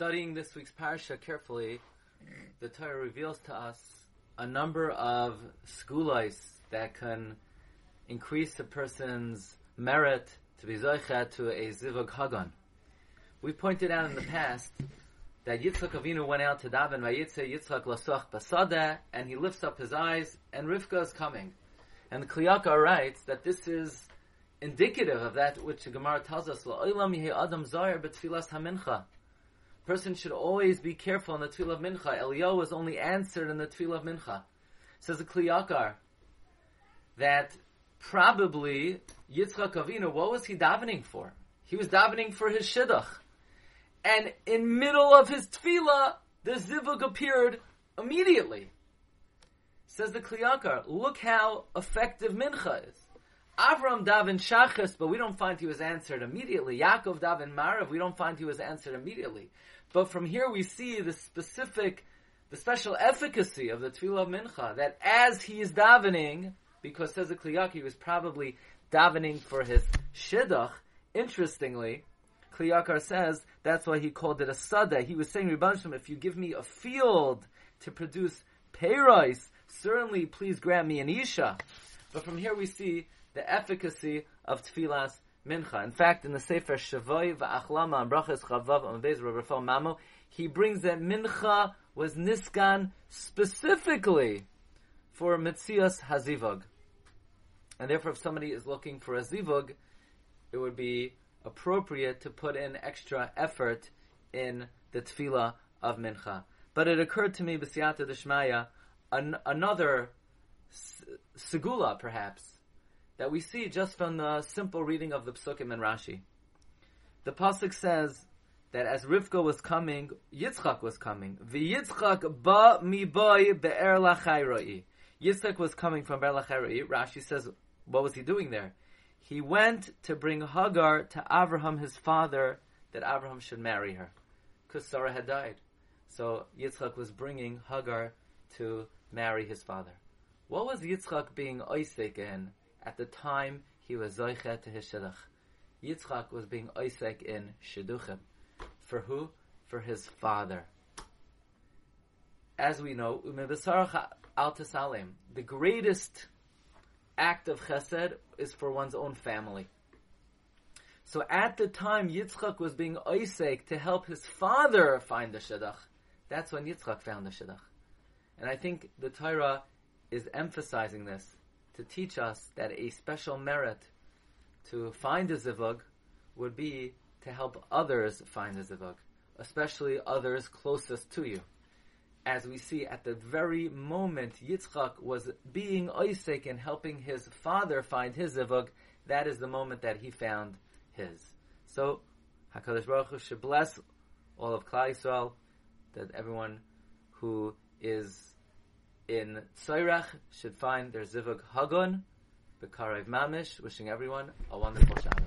studying this week's parsha carefully, the Torah reveals to us a number of schoolis that can increase a person's merit to be zoichet to a zivug hagon. We pointed out in the past that Yitzchak Avinu went out to daven vayitze Yitzchak lasoch basada, and he lifts up his eyes, and Rivka is coming. And the Kli Yakar writes that this is indicative of that which the Gemara tells us, adam zayir hamincha. Person should always be careful in the tefillah of mincha. Eliyahu was only answered in the tefillah of mincha. Says the Kli Yakar that probably Yitzchak Avinu, what was he davening for? He was davening for his shidduch. And in middle of his tefillah, the zivug appeared immediately. Says the Kli Yakar, look how effective mincha is. Avram daven shachas, but we don't find he was answered immediately. Yaakov daven marav, we don't find he was answered immediately. But from here we see the specific, the special efficacy of the tefillah of mincha, that as he is davening, because says the Kli Yakar, he was probably davening for his shidduch, interestingly, Kli Yakar says that's why he called it a sada. He was saying, Rebbe if you give me a field to produce payrice, certainly please grant me an isha. But from here we see the efficacy of tefillas mincha. In fact, in the Sefer Shavoy va'achlama and brachas chavav amavez Rafael Mamo, he brings that mincha was niskan specifically for mitzias hazivug. And therefore, if somebody is looking for a zivug, it would be appropriate to put in extra effort in the tefillah of mincha. But it occurred to me, b'siyata d'shmaya, an, another segula, perhaps, that we see just from the simple reading of the psukim and Rashi. The pasuk says that as Rivka was coming, Yitzchak was coming. V'Yitzchak ba mi boy be'er lachayroi. Yitzchak was coming from Be'er lachayroi. Rashi says, what was he doing there? he went to bring Hagar to Abraham, his father, that Abraham should marry her, because Sarah had died. So Yitzchak was bringing Hagar to marry his father. What was Yitzchak being oisek in at the time he was zoichet to his shidduch? Yitzchak was being oisek in shidduchim. For who? For his father. As we know, umm al the greatest act of chesed is for one's own family. So at the time Yitzchak was being oisek to help his father find the shidduch, that's when Yitzchak found the shidduch. And I think the Torah is emphasizing this to teach us that a special merit to find a zivug would be to help others find a zivug, especially others closest to you as we see at the very moment Yitzchak was being oisek and helping his father find his zivug, that is the moment that he found his. So Hakadosh Baruch Hu should bless all of Klal Yisrael, that everyone who is in Tzairach should find their zivug hagon, Bekarev Mamish, wishing everyone a wonderful Shabbos.